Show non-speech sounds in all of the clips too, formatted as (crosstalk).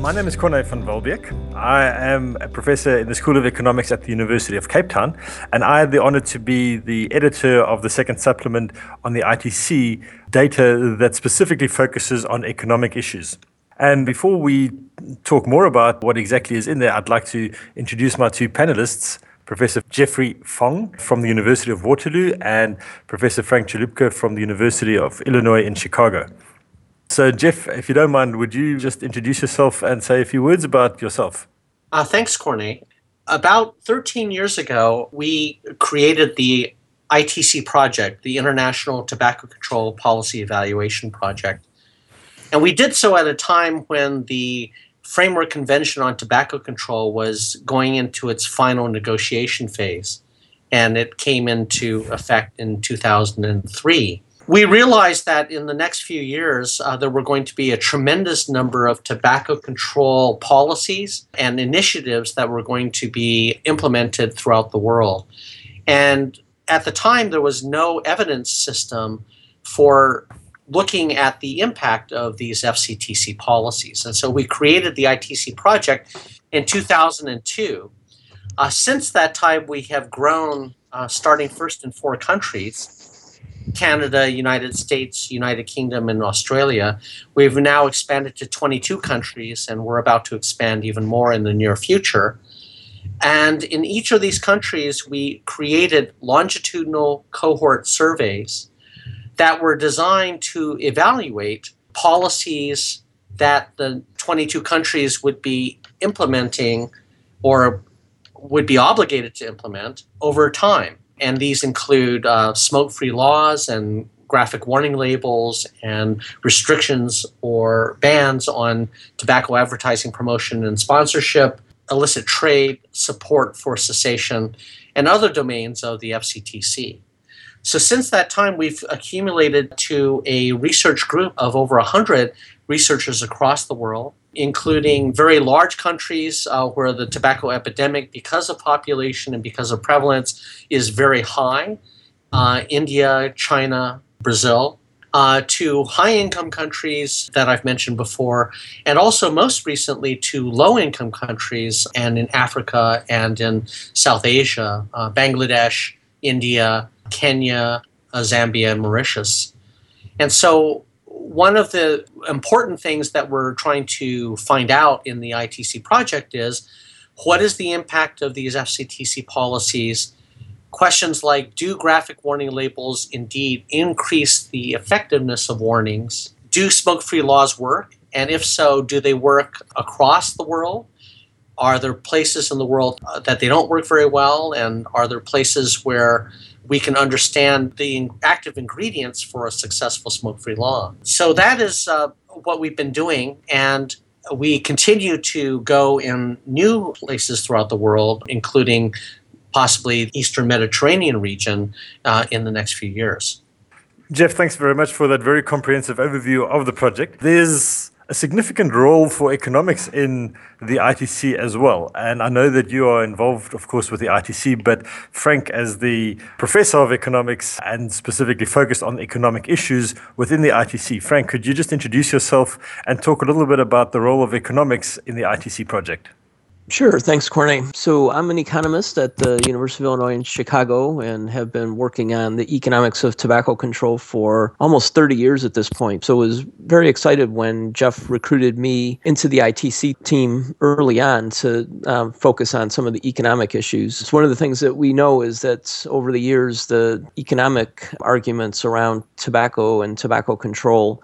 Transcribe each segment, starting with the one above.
My name is Corne van Walbeek. I am a professor in the School of Economics at the University of Cape Town, and I had the honor to be the editor of the second supplement on the ITC data that specifically focuses on economic issues. And before we talk more about what exactly is in there, I'd like to introduce my two panelists. Professor Geoffrey Fong from the University of Waterloo and Professor Frank Chaloupka from the University of Illinois in Chicago. So, Geoff, if you don't mind, would you just introduce yourself and say a few words about yourself? Uh, thanks, Corne. About 13 years ago, we created the ITC project, the International Tobacco Control Policy Evaluation Project. And we did so at a time when the Framework Convention on Tobacco Control was going into its final negotiation phase, and it came into effect in 2003 we realized that in the next few years, uh, there were going to be a tremendous number of tobacco control policies and initiatives that were going to be implemented throughout the world. And at the time, there was no evidence system for looking at the impact of these FCTC policies. And so we created the ITC project in 2002. Uh, since that time, we have grown, uh, starting first in four countries Canada, United States, United Kingdom, and Australia. We've now expanded to 22 countries, and we're about to expand even more in the near future. And in each of these countries, we created longitudinal cohort surveys that were designed to evaluate policies that the 22 countries would be implementing or would be obligated to implement over time and these include uh, smoke free laws and graphic warning labels and restrictions or bans on tobacco advertising, promotion, and sponsorship, illicit trade, support for cessation, and other domains of the FCTC. So, since that time, we've accumulated to a research group of over 100 researchers across the world including very large countries uh, where the tobacco epidemic, because of population and because of prevalence, is very high uh, India, China, Brazil. Uh, to high income countries that I've mentioned before, and also most recently to low income countries and in Africa and in South Asia, uh, Bangladesh, India, Kenya, uh, Zambia, and Mauritius. And so one of the important things that we're trying to find out in the ITC project is what is the impact of these FCTC policies? Questions like do graphic warning labels indeed increase the effectiveness of warnings? Do smoke free laws work? And if so, do they work across the world? Are there places in the world uh, that they don't work very well? And are there places where we can understand the active ingredients for a successful smoke free lawn. So that is uh, what we've been doing. And we continue to go in new places throughout the world, including possibly the Eastern Mediterranean region uh, in the next few years. Geoff, thanks very much for that very comprehensive overview of the project. There's a significant role for economics in the ITC as well. And I know that you are involved, of course, with the ITC, but Frank, as the professor of economics and specifically focused on economic issues within the ITC, Frank, could you just introduce yourself and talk a little bit about the role of economics in the ITC project? Sure. Thanks, Corne. So I'm an economist at the University of Illinois in Chicago and have been working on the economics of tobacco control for almost 30 years at this point. So I was very excited when Geoff recruited me into the ITC team early on to um, focus on some of the economic issues. It's one of the things that we know is that over the years, the economic arguments around tobacco and tobacco control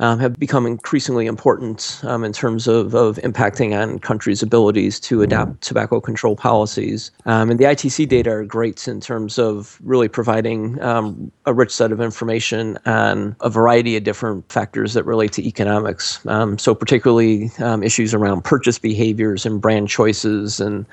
um, have become increasingly important um, in terms of, of impacting on countries' abilities to adapt tobacco control policies. Um, and the ITC data are great in terms of really providing um, a rich set of information on a variety of different factors that relate to economics. Um, so, particularly um, issues around purchase behaviors and brand choices and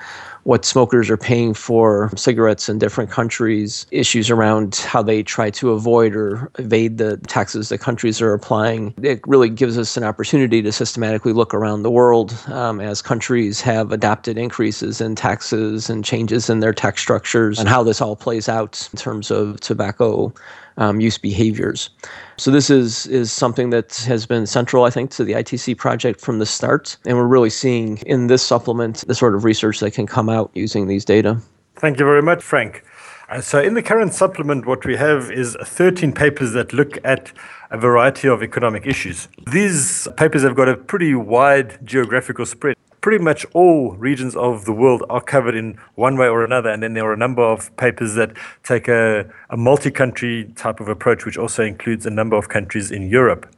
what smokers are paying for cigarettes in different countries, issues around how they try to avoid or evade the taxes that countries are applying, It really gives us an opportunity to systematically look around the world um, as countries have adopted increases in taxes and changes in their tax structures and how this all plays out in terms of tobacco um, use behaviors. So this is is something that has been central, I think, to the ITC project from the start, and we're really seeing in this supplement the sort of research that can come out using these data. Thank you very much, Frank. Uh, so, in the current supplement, what we have is 13 papers that look at a variety of economic issues. These papers have got a pretty wide geographical spread. Pretty much all regions of the world are covered in one way or another, and then there are a number of papers that take a, a multi country type of approach, which also includes a number of countries in Europe.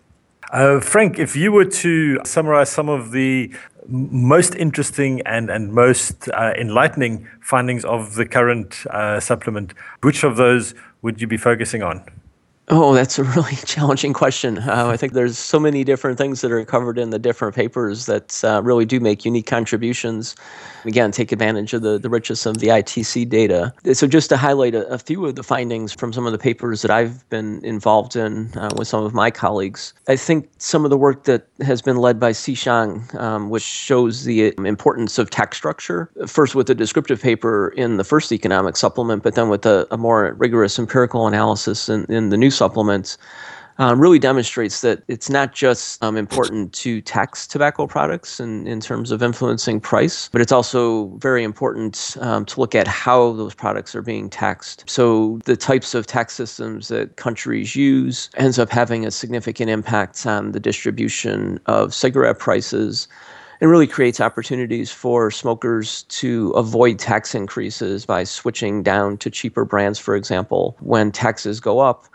Uh, Frank, if you were to summarize some of the most interesting and, and most uh, enlightening findings of the current uh, supplement, which of those would you be focusing on? Oh, that's a really (laughs) challenging question. Uh, I think there's so many different things that are covered in the different papers that uh, really do make unique contributions. Again, take advantage of the, the richness of the ITC data. So, just to highlight a, a few of the findings from some of the papers that I've been involved in uh, with some of my colleagues, I think some of the work that has been led by Ce Shang, um, which shows the importance of tax structure, first with a descriptive paper in the first economic supplement, but then with a, a more rigorous empirical analysis in, in the new supplements um, really demonstrates that it's not just um, important to tax tobacco products in, in terms of influencing price, but it's also very important um, to look at how those products are being taxed. So the types of tax systems that countries use ends up having a significant impact on the distribution of cigarette prices and really creates opportunities for smokers to avoid tax increases by switching down to cheaper brands, for example. When taxes go up,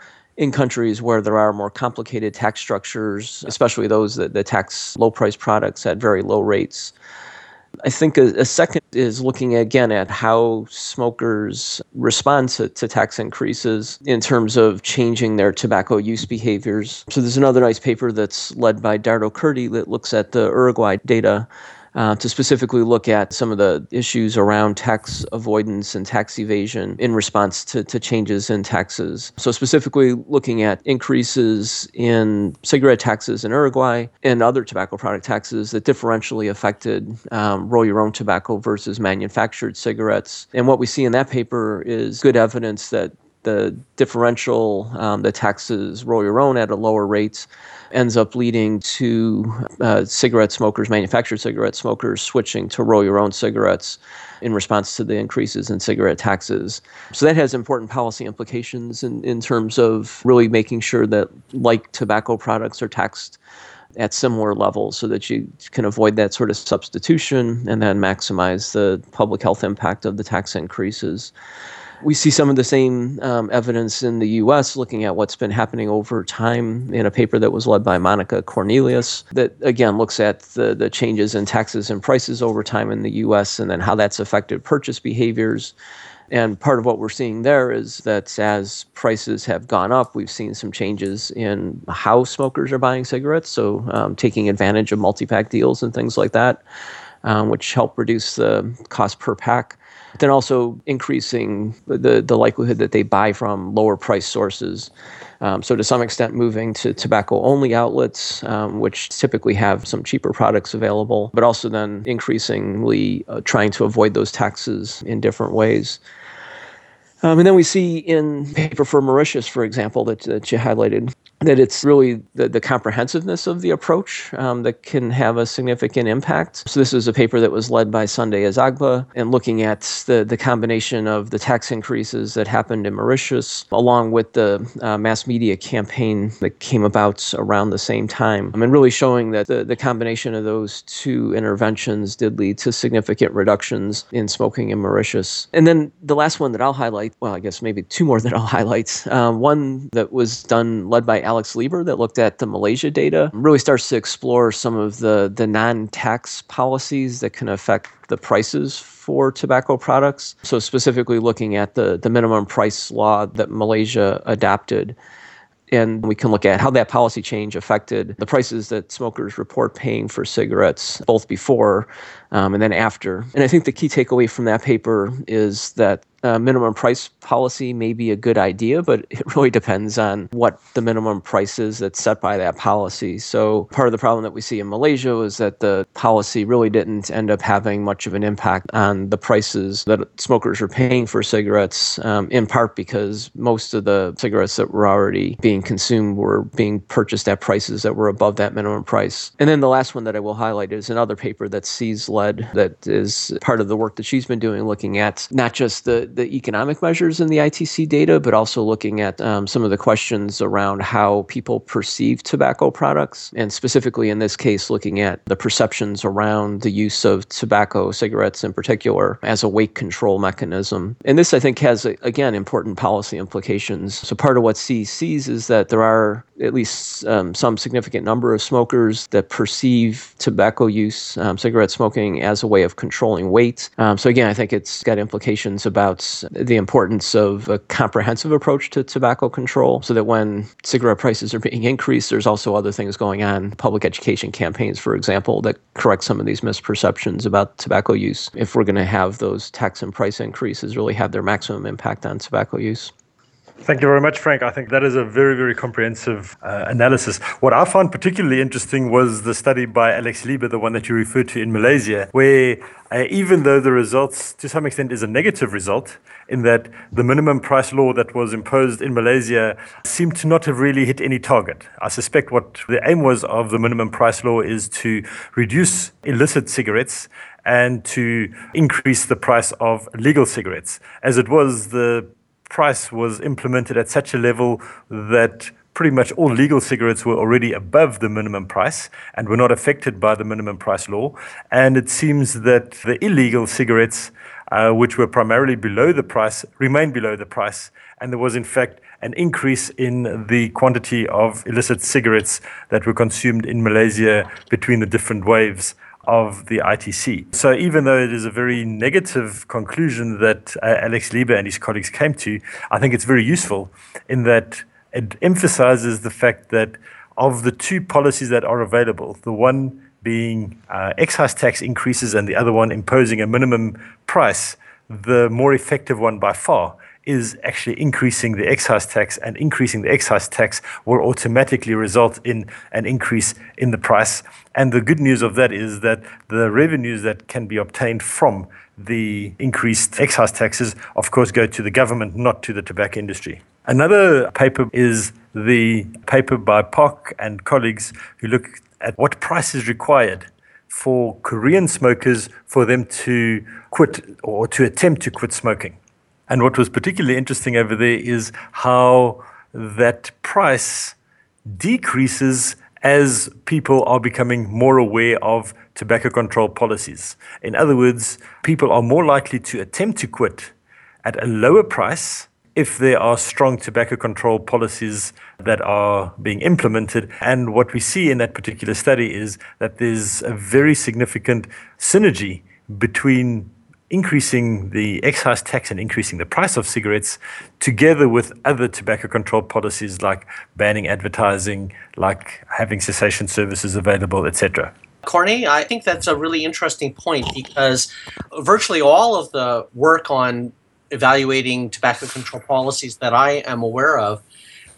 in countries where there are more complicated tax structures, especially those that, that tax low price products at very low rates. I think a, a, second is looking again at how smokers respond to, to tax increases in terms of changing their tobacco use behaviors. So there's another nice paper that's led by Dardo Curti that looks at the Uruguay data uh, to specifically look at some of the issues around tax avoidance and tax evasion in response to, to changes in taxes. So, specifically looking at increases in cigarette taxes in Uruguay and other tobacco product taxes that differentially affected um, roll your own tobacco versus manufactured cigarettes. And what we see in that paper is good evidence that the differential, um, the taxes roll your own at a lower rate ends up leading to uh, cigarette smokers, manufactured cigarette smokers, switching to roll your own cigarettes in response to the increases in cigarette taxes. So that has important policy implications in, in terms of really making sure that, like tobacco products, are taxed at similar levels so that you can avoid that sort of substitution and then maximize the public health impact of the tax increases. We see some of the same um, evidence in the US looking at what's been happening over time in a paper that was led by Monica Cornelius that again looks at the, the changes in taxes and prices over time in the US and then how that's affected purchase behaviors. And part of what we're seeing there is that as prices have gone up, we've seen some changes in how smokers are buying cigarettes. So, um, taking advantage of multi pack deals and things like that, um, which help reduce the cost per pack then also increasing the, the likelihood that they buy from lower price sources. Um, so, to some extent, moving to tobacco only outlets, um, which typically have some cheaper products available, but also then increasingly uh, trying to avoid those taxes in different ways. Um, and then we see in paper for Mauritius, for example, that, that you highlighted, that it's really the, the comprehensiveness of the approach um, that can have a significant impact. So this is a paper that was led by Sunday Azagba and looking at the, the combination of the tax increases that happened in Mauritius, along with the uh, mass media campaign that came about around the same time, I mean, really showing that the, the combination of those two interventions did lead to significant reductions in smoking in Mauritius. And then the last one that I'll highlight well, I guess maybe two more that I'll highlight. Um, one that was done, led by Alex Liber, that looked at the Malaysia data, really starts to explore some of the, the non tax policies that can affect the prices for tobacco products. So, specifically looking at the, the minimum price law that Malaysia adopted and we can look at how that policy change affected the prices that smokers report paying for cigarettes both before um, and then after. And I think the key takeaway from that paper is that uh, minimum price policy may be a good idea, but (laughs) it really depends on what the minimum price is that's set by that policy. So, part of the problem that we see in Malaysia was that the policy really didn't end up having much of an impact on the prices that smokers were paying for cigarettes, um, in part because most of the cigarettes that were already being consumed were being purchased at prices that were above that minimum price. And then the last one that I will highlight is another paper that Ce's led that is part of the work that she's been doing, looking at not just the the economic measures in the ITC data, but also looking at um, some of the questions around how people perceive tobacco products, and specifically in this case, looking at the perceptions around the use of tobacco, cigarettes in particular, as a weight control mechanism. And this, I think, has, again, important policy implications. So part of what Ce sees is that there are at least um, some significant number of smokers that perceive tobacco use, um, cigarette smoking, as a way of controlling weight. Um, so again, I think it's got implications about the importance of a comprehensive approach to tobacco control, so that when cigarette prices are being increased, there's also other things going on, public education campaigns, for example, that correct some of these misperceptions about tobacco use. If we're going to have those tax and price increases really have their maximum impact on tobacco use. Thank you very much, Frank. I think that is a very, very comprehensive uh, analysis. What I found particularly interesting was the study by Alex Liber, the one that you referred to in Malaysia, where uh, even though the results to some extent is a negative result, in that the minimum price law that was imposed in Malaysia seemed to not have really hit any target. I suspect what the aim was of the minimum price law is to reduce illicit cigarettes and to increase the price of legal cigarettes. As it was, the price was implemented at such a level that pretty much all legal cigarettes were already above the minimum price and were not affected by the minimum price law. And it seems that the illegal cigarettes, uh, which were primarily below the price, remained below the price. And there was, in fact, an increase in the quantity of illicit cigarettes that were consumed in Malaysia between the different waves of the ITC. So even though it is a very negative conclusion that uh, Alex Liber and his colleagues came to, I think it's very useful in that it emphasizes the fact that of the two policies that are available, the one being uh, excise tax increases and the other one imposing a minimum price, the more effective one by far is actually increasing the excise tax, and increasing the excise tax will automatically result in an increase in the price. And the good news of that is that the revenues that can be obtained from the increased excise taxes, of course, go to the government, not to the tobacco industry. Another paper is the paper by Park and colleagues who look at what price is required for Korean smokers for them to quit or to attempt to quit smoking. And what was particularly interesting over there is how that price decreases as people are becoming more aware of tobacco control policies. In other words, people are more likely to attempt to quit at a lower price if there are strong tobacco control policies that are being implemented. And what we see in that particular study is that there's a very significant synergy between increasing the excise tax and increasing the price of cigarettes, together with other tobacco control policies like banning advertising, like having cessation services available, etc. Corne, I think that's a really interesting point because virtually all of the work on evaluating tobacco control policies that I am aware of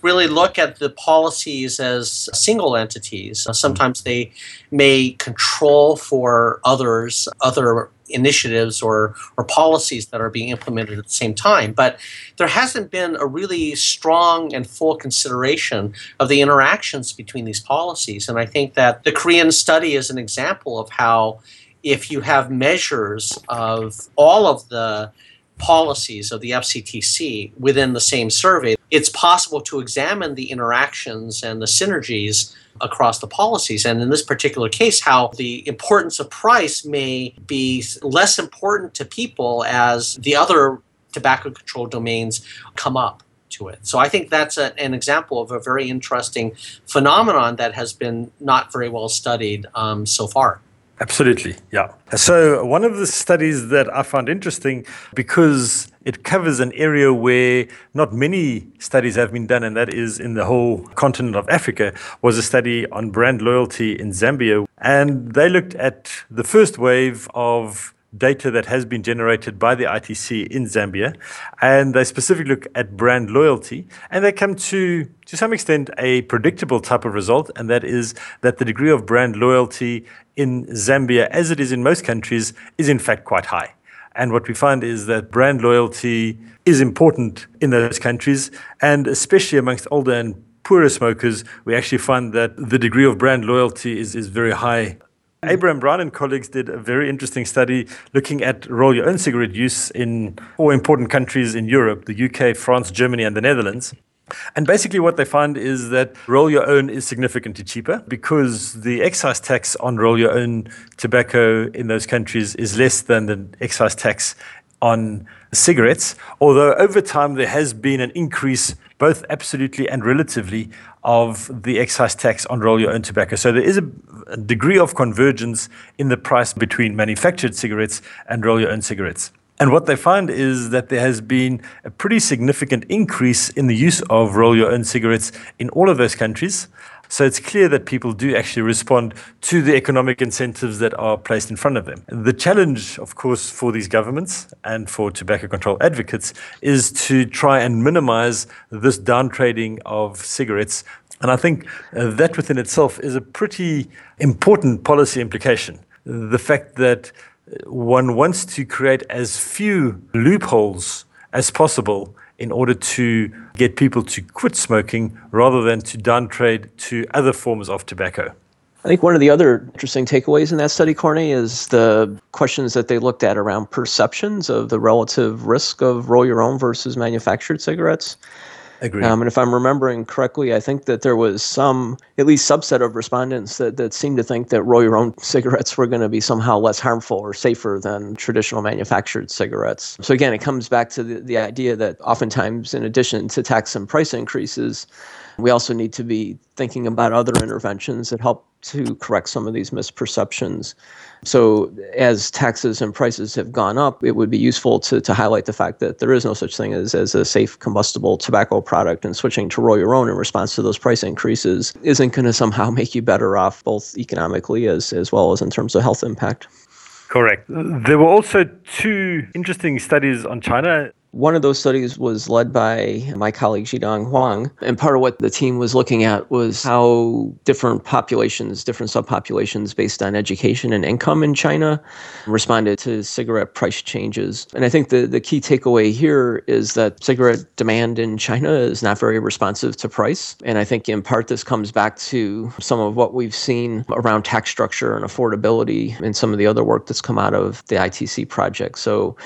really look at the policies as single entities. Sometimes they may control for others, other initiatives or, or policies that are being implemented at the same time. But there hasn't been a really strong and full consideration of the interactions between these policies. And I think that the Korean study is an example of how if you have measures of all of the policies of the FCTC within the same survey, it's possible to examine the interactions and the synergies across the policies. And in this particular case, how the importance of price may be less important to people as the other tobacco control domains come up to it. So I think that's a, an example of a very interesting phenomenon that has been not very well studied um, so far. Absolutely, yeah. So, one of the studies that I found interesting because it covers an area where not many studies have been done, and that is in the whole continent of Africa, was a study on brand loyalty in Zambia. And they looked at the first wave of data that has been generated by the ITC in Zambia, and they specifically look at brand loyalty, and they come to, to some extent, a predictable type of result, and that is that the degree of brand loyalty in Zambia, as it is in most countries, is in fact quite high. And what we find is that brand loyalty is important in those countries, and especially amongst older and poorer smokers, we actually find that the degree of brand loyalty is, is very high Mm. Abraham Brown and colleagues did a very interesting study looking at roll your own cigarette use in four important countries in Europe the UK, France, Germany, and the Netherlands. And basically, what they find is that roll your own is significantly cheaper because the excise tax on roll your own tobacco in those countries is less than the excise tax on cigarettes. Although over time there has been an increase, both absolutely and relatively, of the excise tax on roll your own tobacco. So there is a, a degree of convergence in the price between manufactured cigarettes and roll your own cigarettes. And what they find is that there has been a pretty significant increase in the use of roll your own cigarettes in all of those countries. So it's clear that people do actually respond to the economic incentives that are placed in front of them. The challenge, of course, for these governments and for tobacco control advocates is to try and minimize this downtrading of cigarettes. And I think uh, that within itself is a pretty important policy implication. The fact that one wants to create as few loopholes as possible in order to get people to quit smoking rather than to downtrade to other forms of tobacco. I think one of the other interesting takeaways in that study, Corne, is the questions that they looked at around perceptions of the relative risk of roll your own versus manufactured cigarettes. Agreed. Um, and if I'm remembering correctly, I think that there was some, at least subset of respondents that, that seemed to think that roll your own cigarettes were going to be somehow less harmful or safer than traditional manufactured cigarettes. So again, it comes back to the, the idea that oftentimes, in addition to tax and price increases, we also need to be thinking about other interventions that help to correct some of these misperceptions. So, as taxes and prices have gone up, it would be useful to, to highlight the fact that there is no such thing as, as a safe combustible tobacco product, and switching to roll your own in response to those price increases isn't going to somehow (laughs) make you better off, both economically as, as well as in terms of health impact. Correct. There were also two interesting studies on China. One of those studies was led by my colleague Jidong Huang. And part of what the team was looking at was how different populations, different subpopulations based on education and income in China responded to cigarette price changes. And I think the, the key takeaway here is that cigarette demand in China is not very responsive to price. And I think in part this comes back to some of what we've seen around tax structure and affordability and some of the other work that's come out of the ITC project. So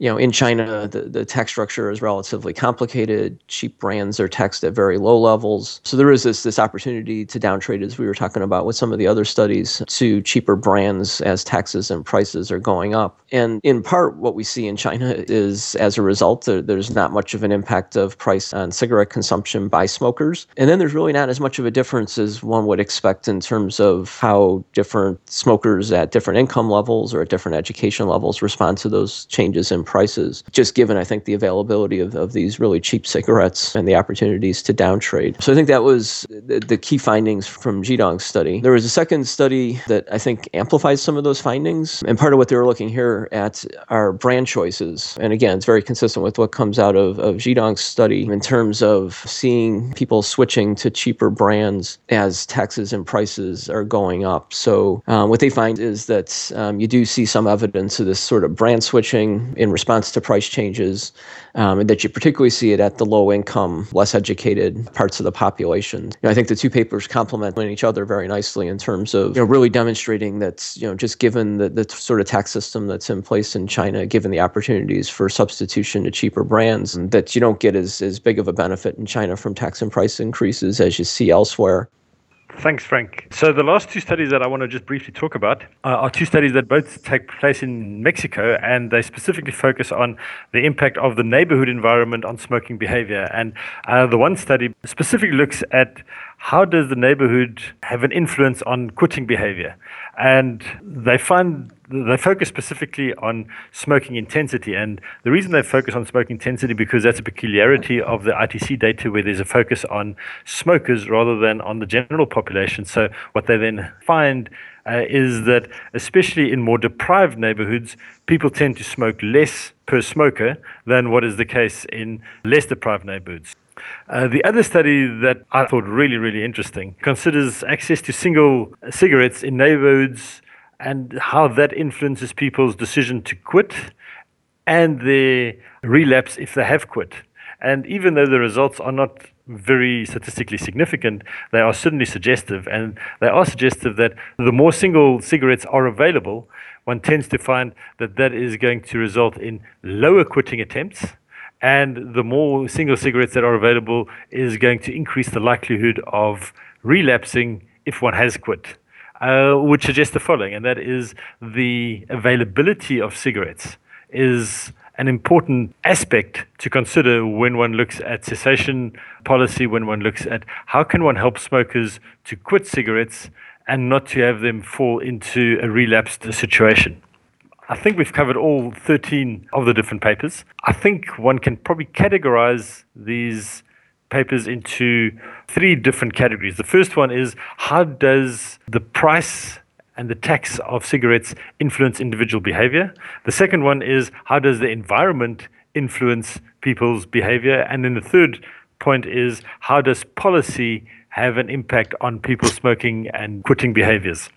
you know, in China, the, the tax structure is relatively complicated. Cheap brands are taxed at very low levels. So there is this this opportunity to downtrade, as we were talking about with some of the other studies, to cheaper brands as taxes and prices are going up. And in part, what we see in China is as a result, there, there's not much of an impact of price on cigarette consumption by smokers. And then there's really not as much of a difference as one would expect in terms of how different smokers at different income levels or at different education levels respond to those changes in prices, just given, I think, the availability of, of these really cheap cigarettes and the opportunities to downtrade. So I think that was the, the key findings from Jidong's study. There was a second study that I think amplifies some of those findings. And part of what they were looking here at are brand choices. And again, it's very consistent with what comes out of, of Jidong's study in terms of seeing people switching to cheaper brands as taxes and prices are going up. So um, what they find is that um, you do see some evidence of this sort of brand switching in response to price changes, um, and that you particularly see it at the low income, less educated parts of the population. You know, I think the two papers complement each other very nicely in terms of you know, really demonstrating that you know just given the, the sort of tax system that's in place in China, given the opportunities for substitution to cheaper brands, that you don't get as, as big of a benefit in China from tax and price increases as you see elsewhere. Thanks, Frank. So, the last two studies that I want to just briefly talk about are two studies that both take place in Mexico, and they specifically focus on the impact of the neighborhood environment on smoking behavior. And uh, the one study specifically looks at how does the neighborhood have an influence on quitting behavior? And they find they focus specifically on smoking intensity. And the reason they focus on smoking intensity because that's a peculiarity of the ITC data where there's a focus on smokers rather than on the general population. So what they then find uh, is that especially in more deprived neighborhoods, people tend to smoke less per smoker than what is the case in less deprived neighborhoods. Uh, the other study that I thought really, really interesting considers access to single cigarettes in neighborhoods and how that influences people's decision to quit and their relapse if they have quit. And even though the results are not very statistically significant, they are certainly suggestive. And they are suggestive that the more single cigarettes are available, one tends to find that that is going to result in lower quitting attempts. And the more single cigarettes that are available is going to increase the likelihood of relapsing if one has quit. Uh, which suggests the following, and that is the availability of cigarettes is an important aspect to consider when one looks at cessation policy, when one looks at how can one help smokers to quit cigarettes and not to have them fall into a relapsed situation. I think we've covered all 13 of the different papers. I think one can probably categorize these papers into three different categories. The first one is how does the price and the tax of cigarettes influence individual behavior? The second one is how does the environment influence people's behavior? And then the third point is how does policy have an impact on people smoking and quitting behaviors?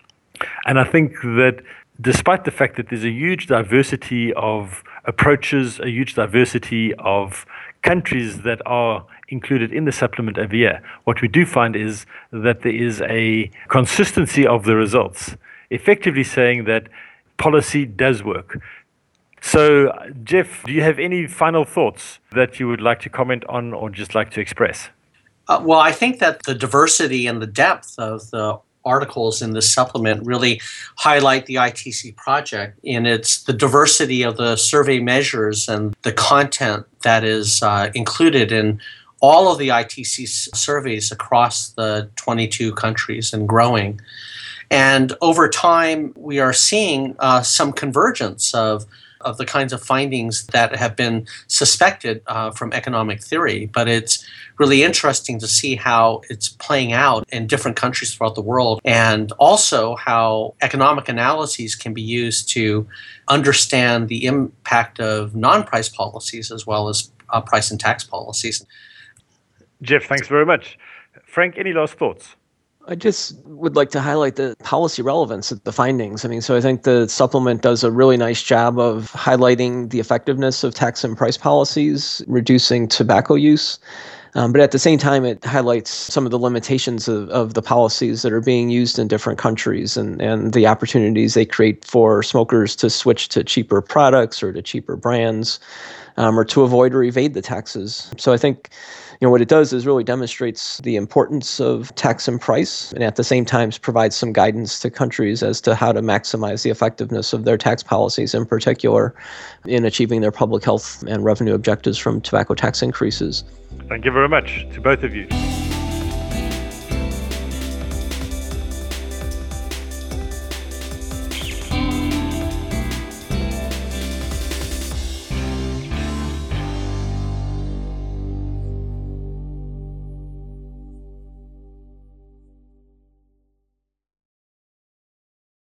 And I think that despite the fact that there's a huge diversity of approaches, a huge diversity of countries that are included in the supplement every year, what we do find is that there is a consistency of the results, effectively saying that policy does work. So, Geoff, do you have any final thoughts that you would like to comment on or just like to express? Uh, well, I think that the diversity and the depth of the articles in this supplement really highlight the ITC project in its the diversity of the survey measures and the content that is uh, included in all of the ITC surveys across the 22 countries and growing. And over time, we are seeing uh, some convergence of of the kinds of findings that have been suspected uh, from economic theory. But it's really interesting to see how it's playing out in different countries throughout the world, and also how economic analyses can be used to understand the impact of non price policies as well as uh, price and tax policies. Geoff, thanks very much. Frank, any last thoughts? I just would like to highlight the policy relevance of the findings. I mean, so I think the supplement does a really nice job of highlighting the effectiveness of tax and price policies, reducing tobacco use. Um, but at the same time, it highlights some of the limitations of, of the policies that are being used in different countries and, and the opportunities they create for smokers to switch to cheaper products or to cheaper brands um, or to avoid or evade the taxes. So I think you know what it does is really demonstrates the importance of tax and price and at the same time provides some guidance to countries as to how to maximize the effectiveness of their tax policies in particular in achieving their public health and revenue objectives from tobacco tax increases. Thank you very much to both of you.